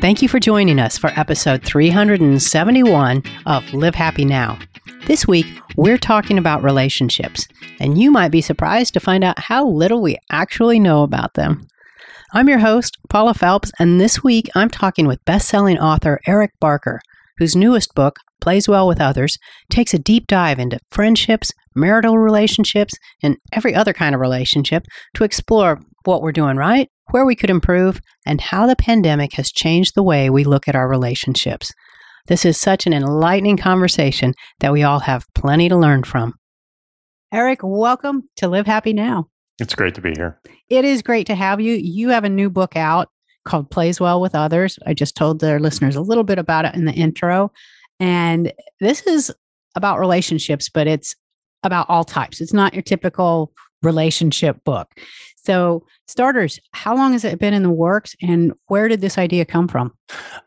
Thank you for joining us for episode 371 of Live Happy Now. This week, we're talking about relationships, and you might be surprised to find out how little we actually know about them. I'm your host, Paula Phelps, and this week I'm talking with best-selling author Eric Barker, whose newest book, Plays Well with Others, takes a deep dive into friendships, marital relationships, and every other kind of relationship to explore what we're doing right, where we could improve, and how the pandemic has changed the way we look at our relationships. This is such an enlightening conversation that we all have plenty to learn from. Eric, welcome to Live Happy Now. It's great to be here. It is great to have you. You have a new book out called Plays Well with Others. I just told their listeners a little bit about it in the intro. And this is about relationships, but it's about all types. It's not your typical relationship book. So, starters, how long has it been in the works and where did this idea come from?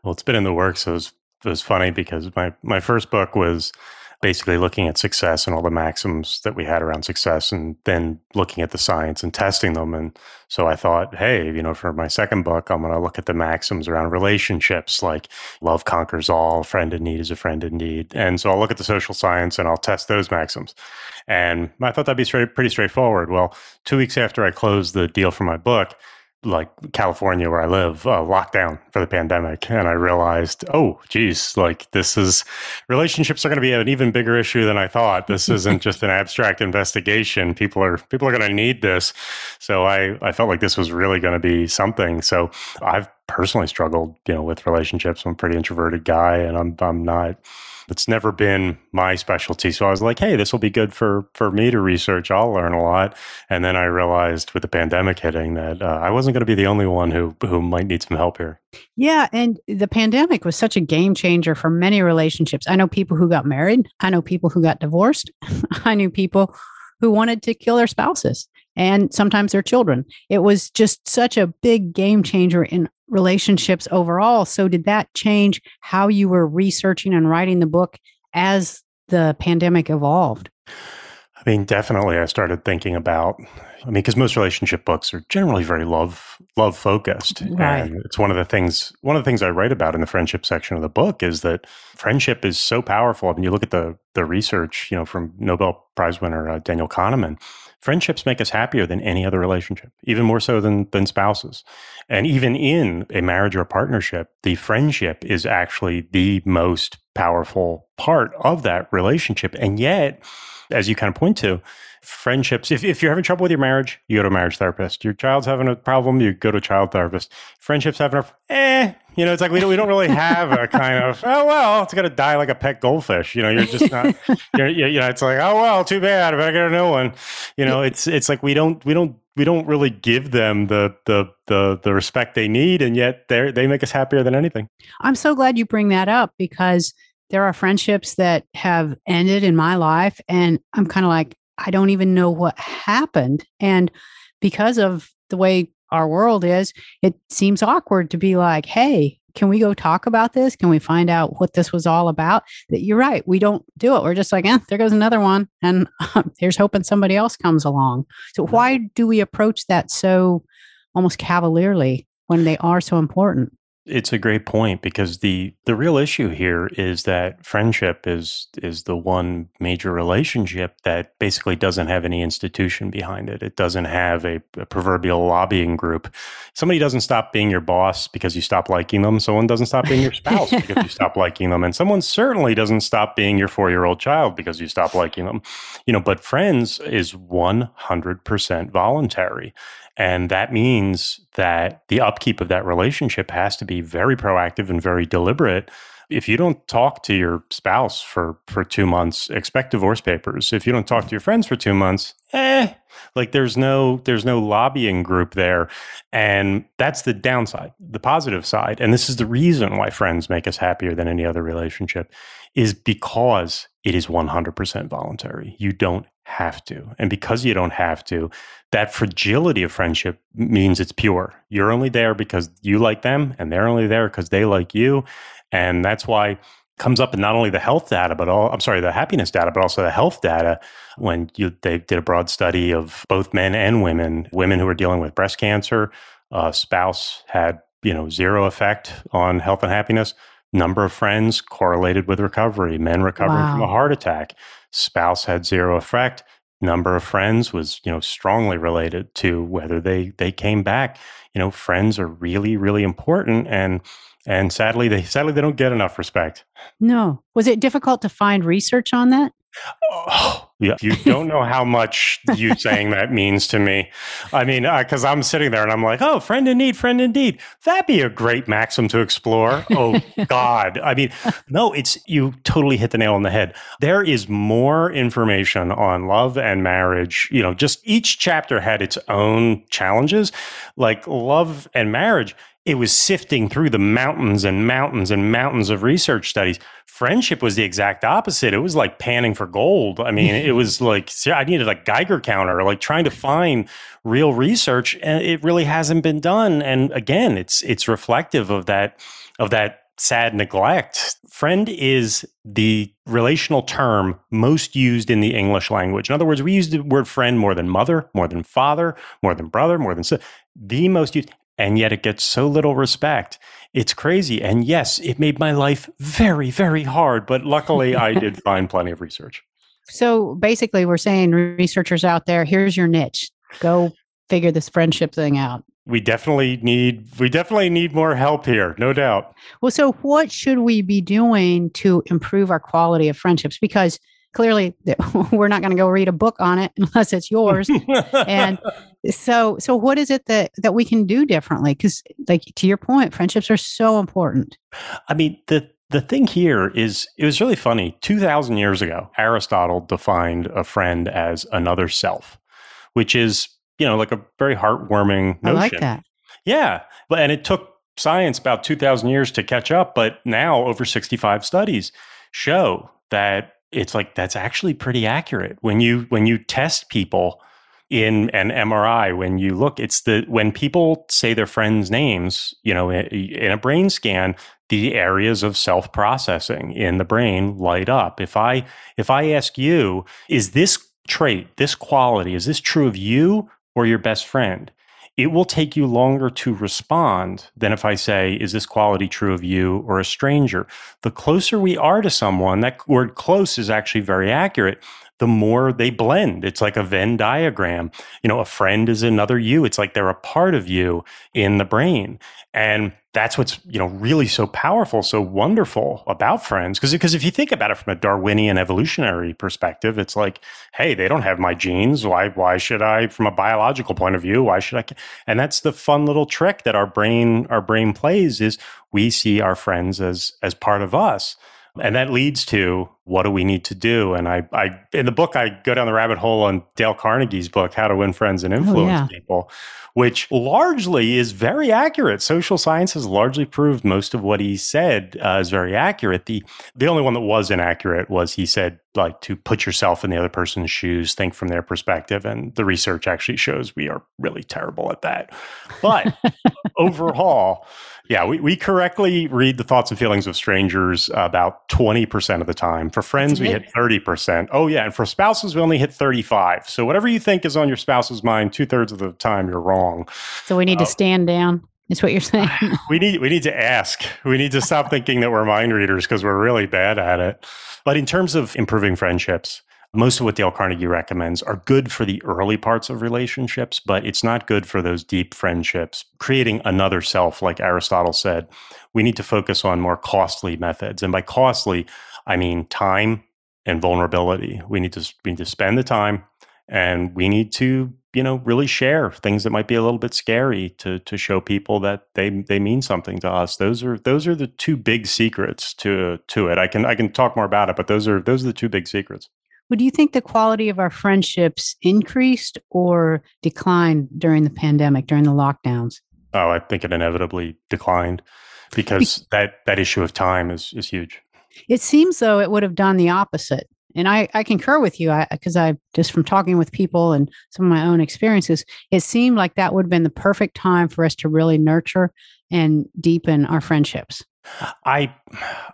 Well, it's been in the works. It was, it was funny because my, my first book was basically looking at success and all the maxims that we had around success and then looking at the science and testing them. And so I thought, hey, you know, for my second book, I'm going to look at the maxims around relationships like love conquers all, friend in need is a friend in need. And so I'll look at the social science and I'll test those maxims. And I thought that'd be straight, pretty straightforward. Well, two weeks after I closed the deal for my book, like California, where I live, uh, locked down for the pandemic, and I realized, oh, geez, like this is relationships are going to be an even bigger issue than I thought. This isn't just an abstract investigation. People are people are going to need this. So I I felt like this was really going to be something. So I've personally struggled, you know, with relationships. I'm a pretty introverted guy, and I'm I'm not it's never been my specialty. So I was like, hey, this will be good for for me to research. I'll learn a lot. And then I realized with the pandemic hitting that uh, I wasn't going to be the only one who who might need some help here. Yeah, and the pandemic was such a game changer for many relationships. I know people who got married. I know people who got divorced. I knew people who wanted to kill their spouses and sometimes their children. It was just such a big game changer in relationships overall. So, did that change how you were researching and writing the book as the pandemic evolved? I mean, definitely. I started thinking about. I mean, because most relationship books are generally very love love focused, right. and it's one of the things. One of the things I write about in the friendship section of the book is that friendship is so powerful. I mean, you look at the the research, you know, from Nobel Prize winner uh, Daniel Kahneman. Friendships make us happier than any other relationship, even more so than than spouses. And even in a marriage or a partnership, the friendship is actually the most powerful part of that relationship. And yet, as you kind of point to, friendships, if, if you're having trouble with your marriage, you go to a marriage therapist. Your child's having a problem, you go to a child therapist. Friendships having a, eh, you know, it's like we don't, we don't really have a kind of, oh, well, it's going to die like a pet goldfish. You know, you're just not, you're, you know, it's like, oh, well, too bad. I better get a new one. You know, it's, it's like we don't, we don't, we don't really give them the, the, the, the respect they need. And yet they they make us happier than anything. I'm so glad you bring that up because there are friendships that have ended in my life. And I'm kind of like, I don't even know what happened. And because of the way our world is, it seems awkward to be like, hey, can we go talk about this? Can we find out what this was all about? That you're right. We don't do it. We're just like, eh, there goes another one. And um, here's hoping somebody else comes along. So why do we approach that so almost cavalierly when they are so important? It's a great point because the the real issue here is that friendship is is the one major relationship that basically doesn't have any institution behind it. It doesn't have a, a, proverbial lobbying group. Somebody doesn't stop being your boss because you stop liking them. Someone doesn't stop being your spouse because you stop liking them, and someone certainly doesn't stop being your four year old child because you stop liking them. You know, but friends is one hundred percent voluntary. And that means that the upkeep of that relationship has to be very proactive and very deliberate. If you don't talk to your spouse for, for two months, expect divorce papers. If you don't talk to your friends for two months, eh, like there's no there's no lobbying group there. And that's the downside. The positive side, and this is the reason why friends make us happier than any other relationship, is because it is 100% voluntary. You don't have to. And because you don't have to, that fragility of friendship means it's pure. You're only there because you like them, and they're only there because they like you. And that's why comes up in not only the health data, but all I'm sorry, the happiness data, but also the health data. When you they did a broad study of both men and women, women who were dealing with breast cancer, a spouse had you know, zero effect on health and happiness. Number of friends correlated with recovery. Men recovering wow. from a heart attack. Spouse had zero effect. Number of friends was, you know, strongly related to whether they they came back. You know, friends are really, really important. And and sadly they sadly they don't get enough respect. No. Was it difficult to find research on that? Oh, yeah. You don't know how much you saying that means to me. I mean, because uh, I'm sitting there and I'm like, oh, friend in need, friend indeed. That'd be a great maxim to explore. Oh, God. I mean, no, it's you totally hit the nail on the head. There is more information on love and marriage. You know, just each chapter had its own challenges. Like love and marriage, it was sifting through the mountains and mountains and mountains of research studies. Friendship was the exact opposite. It was like panning for gold. I mean, it was like I needed a Geiger counter, like trying to find real research, and it really hasn't been done. And again, it's it's reflective of that of that sad neglect. Friend is the relational term most used in the English language. In other words, we use the word friend more than mother, more than father, more than brother, more than son. The most used and yet it gets so little respect. It's crazy. And yes, it made my life very, very hard, but luckily I did find plenty of research. So basically, we're saying researchers out there, here's your niche. Go figure this friendship thing out. We definitely need we definitely need more help here, no doubt. Well, so what should we be doing to improve our quality of friendships? Because clearly we're not going to go read a book on it unless it's yours. And so so what is it that that we can do differently? Because like to your point friendships are so important. I mean the the thing here is it was really funny. 2000 years ago aristotle defined a friend as another self which is you know like a very heartwarming notion i like that. Yeah but and it took science about 2000 years to catch up but now over 65 studies show that it's like that's actually pretty accurate. When you when you test people in an MRI when you look it's the when people say their friends names you know in a brain scan the areas of self processing in the brain light up. If i if i ask you is this trait this quality is this true of you or your best friend it will take you longer to respond than if I say, is this quality true of you or a stranger? The closer we are to someone, that word close is actually very accurate the more they blend. It's like a Venn diagram. You know, a friend is another you. It's like they're a part of you in the brain. And that's what's, you know, really so powerful, so wonderful about friends. Because because if you think about it from a Darwinian evolutionary perspective, it's like, hey, they don't have my genes. Why why should I, from a biological point of view, why should I? And that's the fun little trick that our brain our brain plays is we see our friends as as part of us. And that leads to what do we need to do? And I, I, in the book, I go down the rabbit hole on Dale Carnegie's book, How to Win Friends and Influence oh, yeah. People, which largely is very accurate. Social science has largely proved most of what he said uh, is very accurate. The, the only one that was inaccurate was he said, like, to put yourself in the other person's shoes, think from their perspective. And the research actually shows we are really terrible at that. But overall, yeah, we, we correctly read the thoughts and feelings of strangers about 20% of the time. For friends, we hit 30%. Oh, yeah. And for spouses, we only hit 35. So whatever you think is on your spouse's mind, two thirds of the time, you're wrong. So we need uh, to stand down. Is what you're saying? we need we need to ask. We need to stop thinking that we're mind readers because we're really bad at it. But in terms of improving friendships, most of what Dale Carnegie recommends are good for the early parts of relationships, but it's not good for those deep friendships. Creating another self, like Aristotle said, we need to focus on more costly methods. And by costly, I mean time and vulnerability. We need to we need to spend the time and we need to you know really share things that might be a little bit scary to to show people that they they mean something to us those are those are the two big secrets to to it i can i can talk more about it but those are those are the two big secrets well, do you think the quality of our friendships increased or declined during the pandemic, during the lockdowns? Oh, I think it inevitably declined because that, that issue of time is, is huge. It seems though it would have done the opposite. And I, I concur with you because I, I just from talking with people and some of my own experiences, it seemed like that would have been the perfect time for us to really nurture and deepen our friendships. I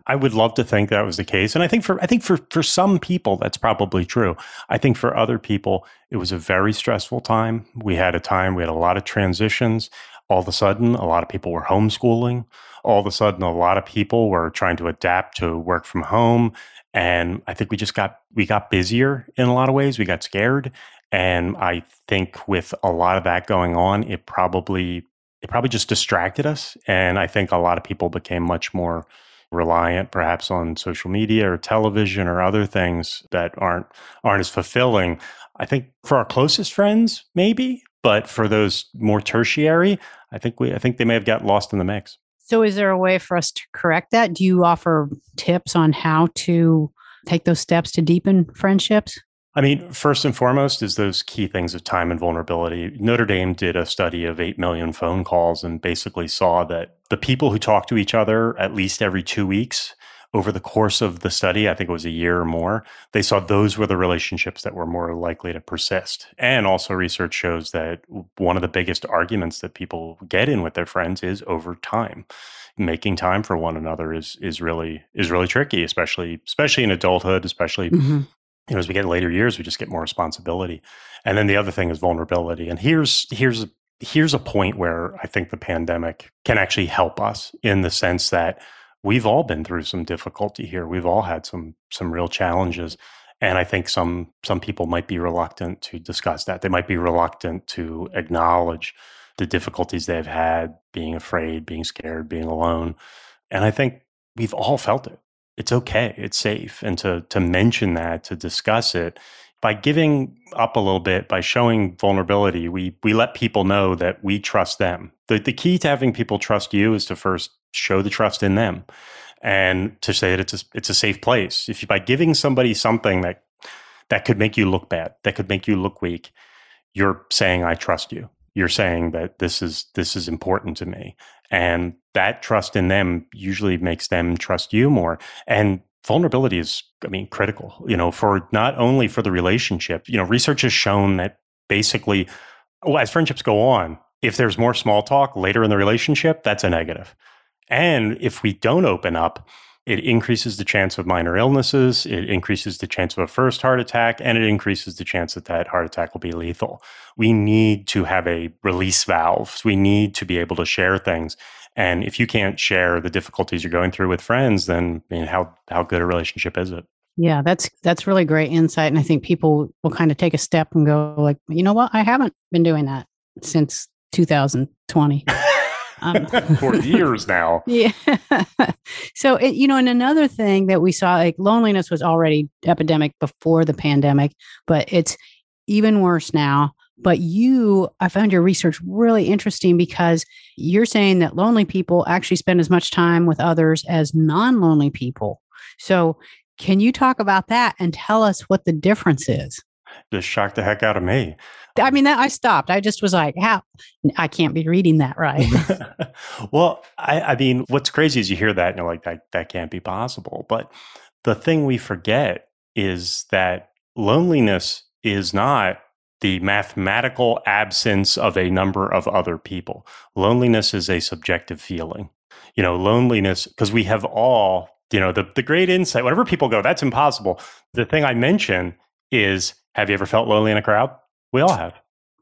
I would love to think that was the case. And I think for I think for for some people that's probably true. I think for other people it was a very stressful time. We had a time we had a lot of transitions. All of a sudden, a lot of people were homeschooling. All of a sudden, a lot of people were trying to adapt to work from home. And I think we just got we got busier in a lot of ways. We got scared. And I think with a lot of that going on, it probably it probably just distracted us. And I think a lot of people became much more reliant perhaps on social media or television or other things that aren't aren't as fulfilling. I think for our closest friends, maybe, but for those more tertiary, I think we I think they may have got lost in the mix. So is there a way for us to correct that? Do you offer tips on how to take those steps to deepen friendships? I mean, first and foremost is those key things of time and vulnerability. Notre Dame did a study of 8 million phone calls and basically saw that the people who talk to each other at least every two weeks over the course of the study, I think it was a year or more, they saw those were the relationships that were more likely to persist. And also, research shows that one of the biggest arguments that people get in with their friends is over time. Making time for one another is is really is really tricky, especially especially in adulthood, especially mm-hmm you know, as we get later years, we just get more responsibility. And then the other thing is vulnerability. And here's here's here's a point where I think the pandemic can actually help us in the sense that we've all been through some difficulty here. We've all had some some real challenges. And I think some some people might be reluctant to discuss that. They might be reluctant to acknowledge the difficulties they've had, being afraid, being scared, being alone. And I think we've all felt it it's okay, it's safe. And to to mention that, to discuss it, by giving up a little bit, by showing vulnerability, we we let people know that we trust them. The the key to having people trust you is to first show the trust in them and to say that it's a, it's a safe place. If you, by giving somebody something that that could make you look bad, that could make you look weak, you're saying I trust you. You're saying that this is this is important to me. And that trust in them usually makes them trust you more. And vulnerability is, I mean, critical, you know, for not only for the relationship, you know, research has shown that basically, well, as friendships go on, if there's more small talk later in the relationship, that's a negative. And if we don't open up, it increases the chance of minor illnesses, it increases the chance of a first heart attack, and it increases the chance that that heart attack will be lethal. We need to have a release valve. We need to be able to share things. And if you can't share the difficulties you're going through with friends, then I mean, how how good a relationship is it? Yeah, that's that's really great insight, and I think people will kind of take a step and go like, you know what, I haven't been doing that since 2020. Um, for years now. Yeah. so, it, you know, and another thing that we saw, like loneliness was already epidemic before the pandemic, but it's even worse now. But you, I found your research really interesting because you're saying that lonely people actually spend as much time with others as non lonely people. So, can you talk about that and tell us what the difference is? Just shocked the heck out of me. I mean, that I stopped. I just was like, how? I can't be reading that right. well, I, I mean, what's crazy is you hear that and you're like, that, that can't be possible. But the thing we forget is that loneliness is not the mathematical absence of a number of other people. Loneliness is a subjective feeling. You know, loneliness, because we have all, you know, the, the great insight, whenever people go, that's impossible. The thing I mention is have you ever felt lonely in a crowd? We all have.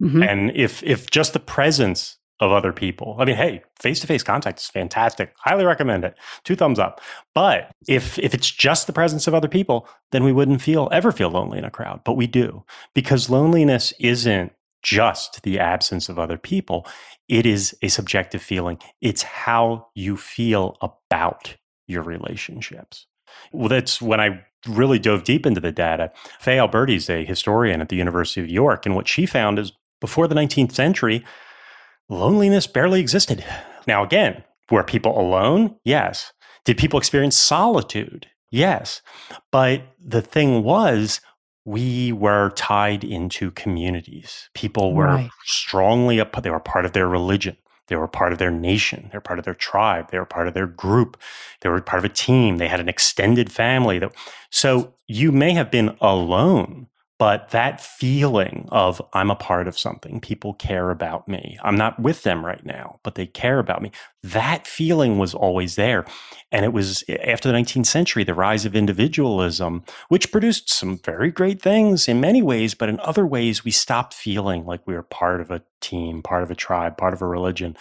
Mm-hmm. And if if just the presence of other people, I mean, hey, face to face contact is fantastic. Highly recommend it. Two thumbs up. But if if it's just the presence of other people, then we wouldn't feel ever feel lonely in a crowd. But we do because loneliness isn't just the absence of other people. It is a subjective feeling. It's how you feel about your relationships. Well, that's when I really dove deep into the data. Fay Alberti is a historian at the University of York, and what she found is before the 19th century, loneliness barely existed. Now, again, were people alone? Yes. Did people experience solitude? Yes. But the thing was, we were tied into communities. People were right. strongly up, they were part of their religion. They were part of their nation. They were part of their tribe. They were part of their group. They were part of a team. They had an extended family. So you may have been alone, But that feeling of I'm a part of something, people care about me. I'm not with them right now, but they care about me. That feeling was always there. And it was after the 19th century, the rise of individualism, which produced some very great things in many ways, but in other ways, we stopped feeling like we were part of a team, part of a tribe, part of a religion.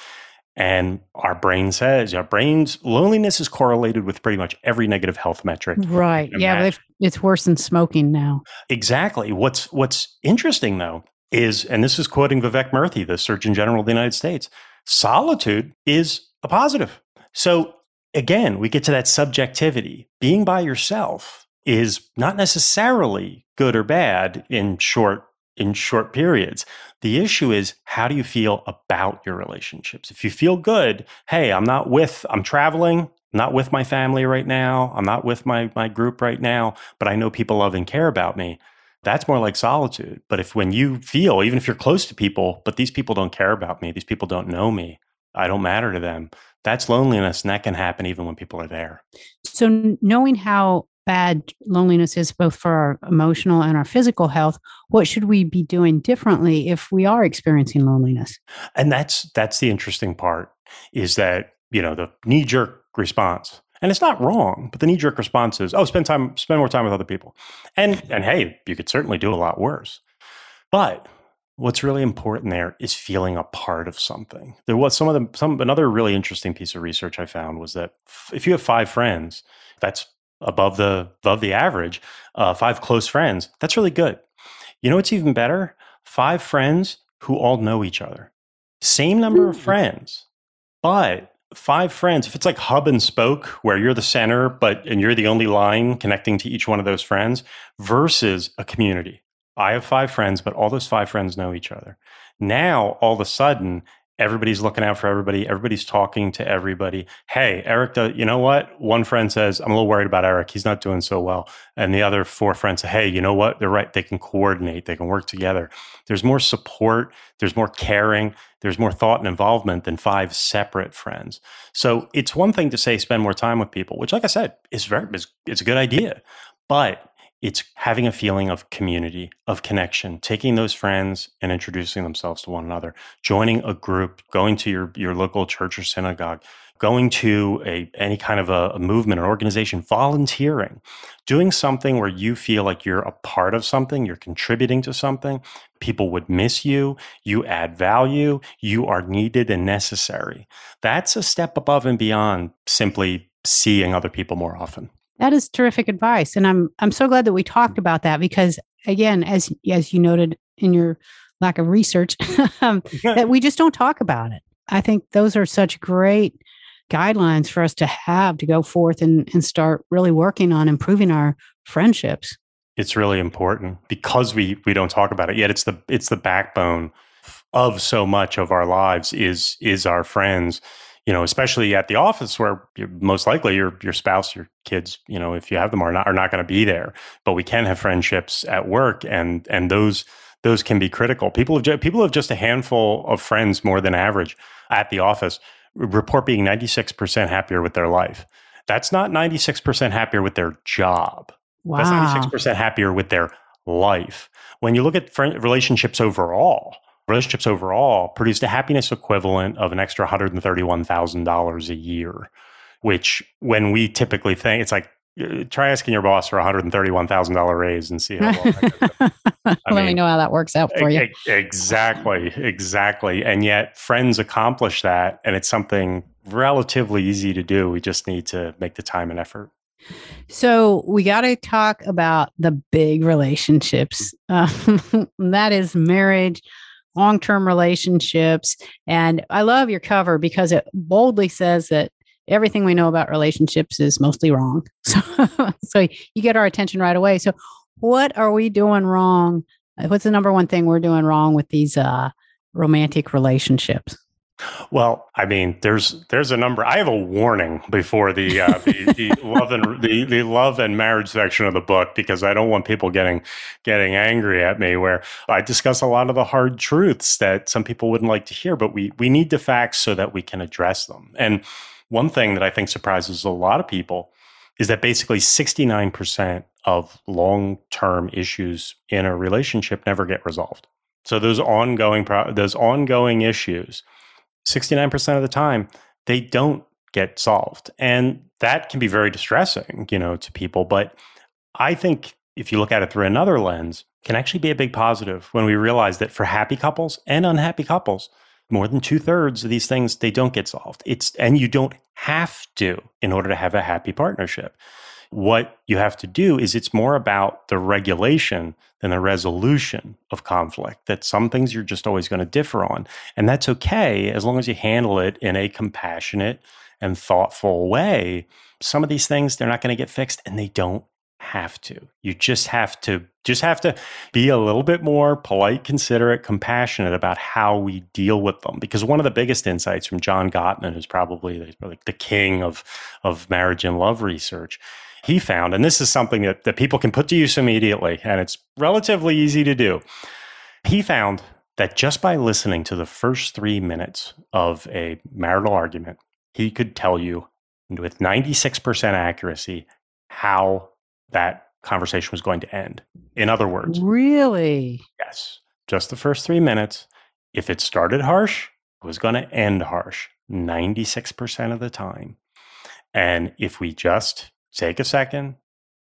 And our brain says our brain's loneliness is correlated with pretty much every negative health metric. Right. Yeah, it's worse than smoking now. Exactly. What's what's interesting though is, and this is quoting Vivek Murthy, the Surgeon General of the United States, solitude is a positive. So again, we get to that subjectivity. Being by yourself is not necessarily good or bad in short in short periods. The issue is how do you feel about your relationships? If you feel good, hey, I'm not with, I'm traveling, not with my family right now, I'm not with my, my group right now, but I know people love and care about me. That's more like solitude. But if when you feel, even if you're close to people, but these people don't care about me, these people don't know me, I don't matter to them, that's loneliness and that can happen even when people are there. So knowing how bad loneliness is both for our emotional and our physical health what should we be doing differently if we are experiencing loneliness? And that's that's the interesting part is that you know the knee jerk response and it's not wrong but the knee jerk response is oh spend time spend more time with other people. And and hey you could certainly do a lot worse. But what's really important there is feeling a part of something. There was some of the some another really interesting piece of research i found was that if you have five friends that's above the above the average, uh, five close friends. That's really good. You know what's even better? Five friends who all know each other. Same number of friends, but five friends. If it's like hub and spoke, where you're the center, but and you're the only line connecting to each one of those friends, versus a community. I have five friends, but all those five friends know each other. Now, all of a sudden, everybody's looking out for everybody. Everybody's talking to everybody. Hey eric does, you know what? One friend says i'm a little worried about eric. He's not doing so well. And the other four friends say hey you know what? They're right. They can coordinate. They can work together. There's more support. There's more caring. There's more thought and involvement than five separate friends. So it's one thing to say spend more time with people which like i said is very it's a good idea. But it's having a feeling of community, of connection, taking those friends and introducing themselves to one another, joining a group, going to your, your local church or synagogue, going to a any kind of a, a movement or organization, volunteering, doing something where you feel like you're a part of something, you're contributing to something, people would miss you, you add value, you are needed and necessary. That's a step above and beyond simply seeing other people more often. That is terrific advice, and I'm I'm so glad that we talked about that because again, as as you noted in your lack of research, um, that we just don't talk about it. I think those are such great guidelines for us to have to go forth and, and start really working on improving our friendships. It's really important because we we don't talk about it yet. It's the it's the backbone of so much of our lives is is our friends you know, especially at the office where most likely your your spouse, your kids, you know, if you have them are not are not going to be there. But we can have friendships at work, and and those those can be critical. People have people have just a handful of friends more than average at the office report being ninety six percent happier with their life. That's not ninety six percent happier with their job. Wow. That's ninety six percent happier with their life. When you look at friend, relationships overall, relationships overall produced a happiness equivalent of an extra $131,000 a year, which when we typically think it's like, uh, try asking your boss for a $131,000 raise and see how well Let mean, me know how that works out for you. Exactly. Exactly. And yet friends accomplish that. And it's something relatively easy to do. We just need to make the time and effort. So we got to talk about the big relationships. Uh, that is marriage, long term relationships. And I love your cover because it boldly says that everything we know about relationships is mostly wrong. So, so you get our attention right away. So, what are we doing wrong? What's the number one thing we're doing wrong with these uh, romantic relationships? Well, I mean, there's there's a number. I have a warning before the uh, the, the love and the, the love and marriage section of the book because I don't want people getting getting angry at me. Where I discuss a lot of the hard truths that some people wouldn't like to hear, but we we need the facts so that we can address them. And one thing that I think surprises a lot of people is that basically 69% of long term issues in a relationship never get resolved. So those ongoing pro- those ongoing issues, 69% of the time, they don't get solved. And that can be very distressing, you know, to people. But I think if you look at it through another lens, can actually be a big positive when we realize that for happy couples and unhappy couples, more than two thirds of these things they don't get solved. It's and you don't have to in order to have a happy partnership. What you have to do is it's more about the regulation than the resolution of conflict. That some things you're just always going to differ on. And that's okay as long as you handle it in a compassionate and thoughtful way. Some of these things, they're not going to get fixed and they don't have to. You just have to just have to be a little bit more polite, considerate, compassionate about how we deal with them. Because one of the biggest insights from John Gottman, who's probably the, like the king of of marriage and love research, he found, and this is something that, that people can put to use immediately, and it's relatively easy to do. He found that just by listening to the first three minutes of a marital argument, he could tell you with 96% accuracy how that conversation was going to end. In other words, really? Yes. Just the first three minutes. If it started harsh, it was going to end harsh 96% of the time. And if we just take a second,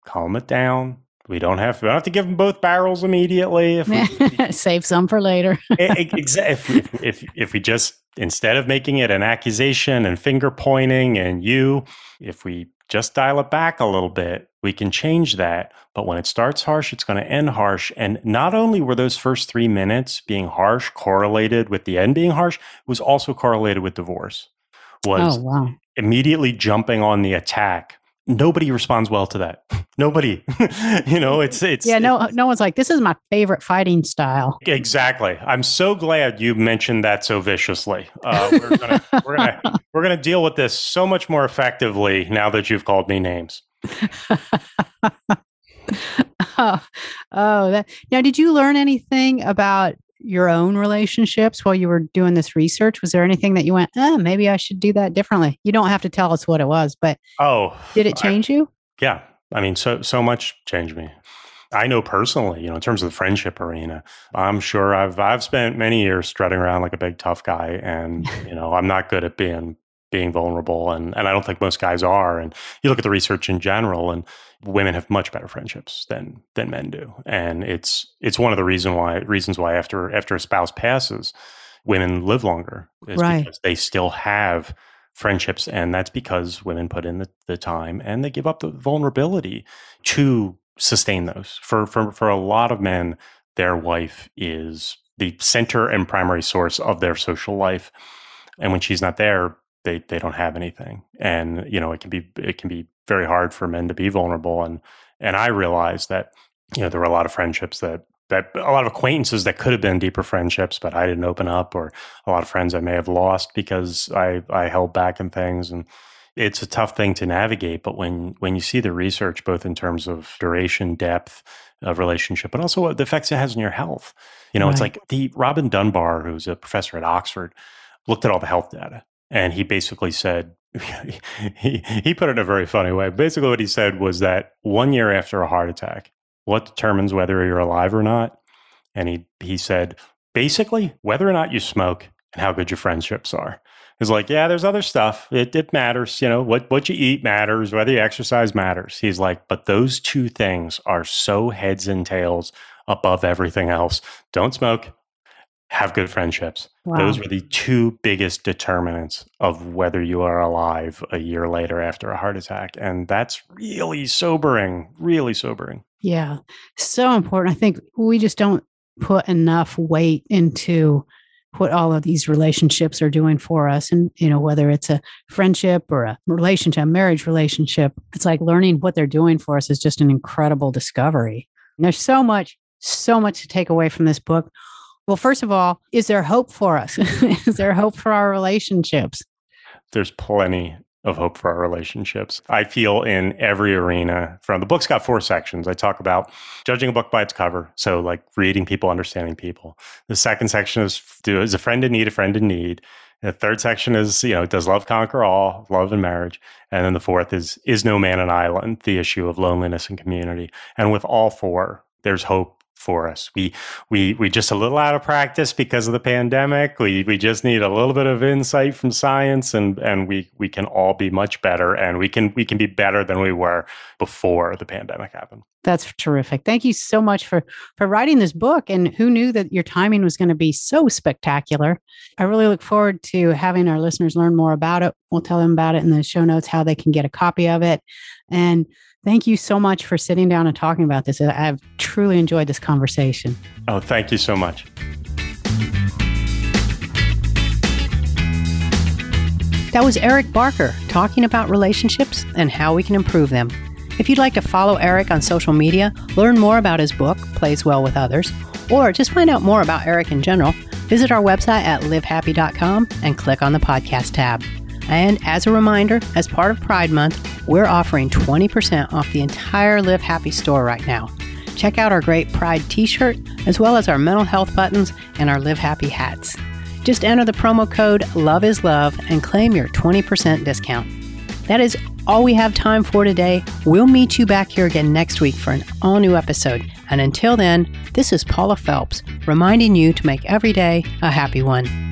calm it down, we don't have we don't have to give them both barrels immediately. If we, Save some for later. if, if, if, if we just instead of making it an accusation and finger pointing and you, if we just dial it back a little bit, we can change that. But when it starts harsh, it's going to end harsh. And not only were those first three minutes being harsh correlated with the end being harsh, it was also correlated with divorce. Oh, was oh, wow. immediately jumping on the attack nobody responds well to that. Nobody, you know, it's it's yeah. No, no one's like this is my favorite fighting style. Exactly. I'm so glad you mentioned that so viciously. Uh, we're gonna we're gonna we're gonna deal with this so much more effectively now that you've called me names. oh, oh, that now. Did you learn anything about your own relationships while you were doing this research? Was there anything that you went, oh, maybe I should do that differently? You don't have to tell us what it was, but oh, did it change I, you? Yeah, I mean, so so much changed me. I know personally, you know, in terms of the friendship arena, I'm sure I've I've spent many years strutting around like a big tough guy, and you know, I'm not good at being being vulnerable, and and I don't think most guys are. And you look at the research in general, and women have much better friendships than than men do, and it's it's one of the reason why reasons why after after a spouse passes, women live longer is right. because they still have friendships, and that's because women put in the, the time and they give up the vulnerability to sustain those. For for for a lot of men, their wife is the center and primary source of their social life, and when she's not there, they they don't have anything. And you know it can be it can be very hard for men to be vulnerable. And and I realized that you know there were a lot of friendships that that a lot of acquaintances that could have been deeper friendships but I didn't open up or a lot of friends I may have lost because I I held back in things. And it's a tough thing to navigate but when when you see the research both in terms of duration depth of relationship but also what the effects it has on your health. You know right. it's like the Robin Dunbar who's a professor at Oxford looked at all the health data and he basically said he he put it in a very funny way. Basically, what he said was that one year after a heart attack, what determines whether you're alive or not? And he he said basically whether or not you smoke and how good your friendships are. He's like, yeah, there's other stuff. It, it matters, you know, what what you eat matters, whether you exercise matters. He's like, but those two things are so heads and tails above everything else. Don't smoke, have good friendships. Wow. Those were the two biggest determinants of whether you are alive a year later after a heart attack. And that's really sobering, really sobering. Yeah, so important. I think we just don't put enough weight into what all of these relationships are doing for us. And, you know, whether it's a friendship or a relationship, a marriage relationship, it's like learning what they're doing for us is just an incredible discovery. And there's so much, so much to take away from this book well, first of all, is there hope for us? is there hope for our relationships? There's plenty of hope for our relationships. I feel in every arena from the book's got four sections. I talk about judging a book by its cover. So like reading people, understanding people. The second section is do is a friend in need, a friend in need. The third section is, you know, does love conquer all, love and marriage? And then the fourth is, is no man an island, the issue of loneliness and community. And with all four, there's hope for us. We we we just a little out of practice because of the pandemic. We we just need a little bit of insight from science and and we we can all be much better and we can we can be better than we were before the pandemic happened. That's terrific. Thank you so much for for writing this book and who knew that your timing was going to be so spectacular. I really look forward to having our listeners learn more about it. We'll tell them about it in the show notes how they can get a copy of it. And Thank you so much for sitting down and talking about this. I've truly enjoyed this conversation. Oh, thank you so much. That was Eric Barker talking about relationships and how we can improve them. If you'd like to follow Eric on social media, learn more about his book, Plays Well with Others, or just find out more about Eric in general, visit our website at livehappy.com and click on the podcast tab. And as a reminder, as part of Pride Month, we're offering 20% off the entire Live Happy store right now. Check out our great Pride t shirt, as well as our mental health buttons and our Live Happy hats. Just enter the promo code Love is Love and claim your 20% discount. That is all we have time for today. We'll meet you back here again next week for an all new episode. And until then, this is Paula Phelps reminding you to make every day a happy one.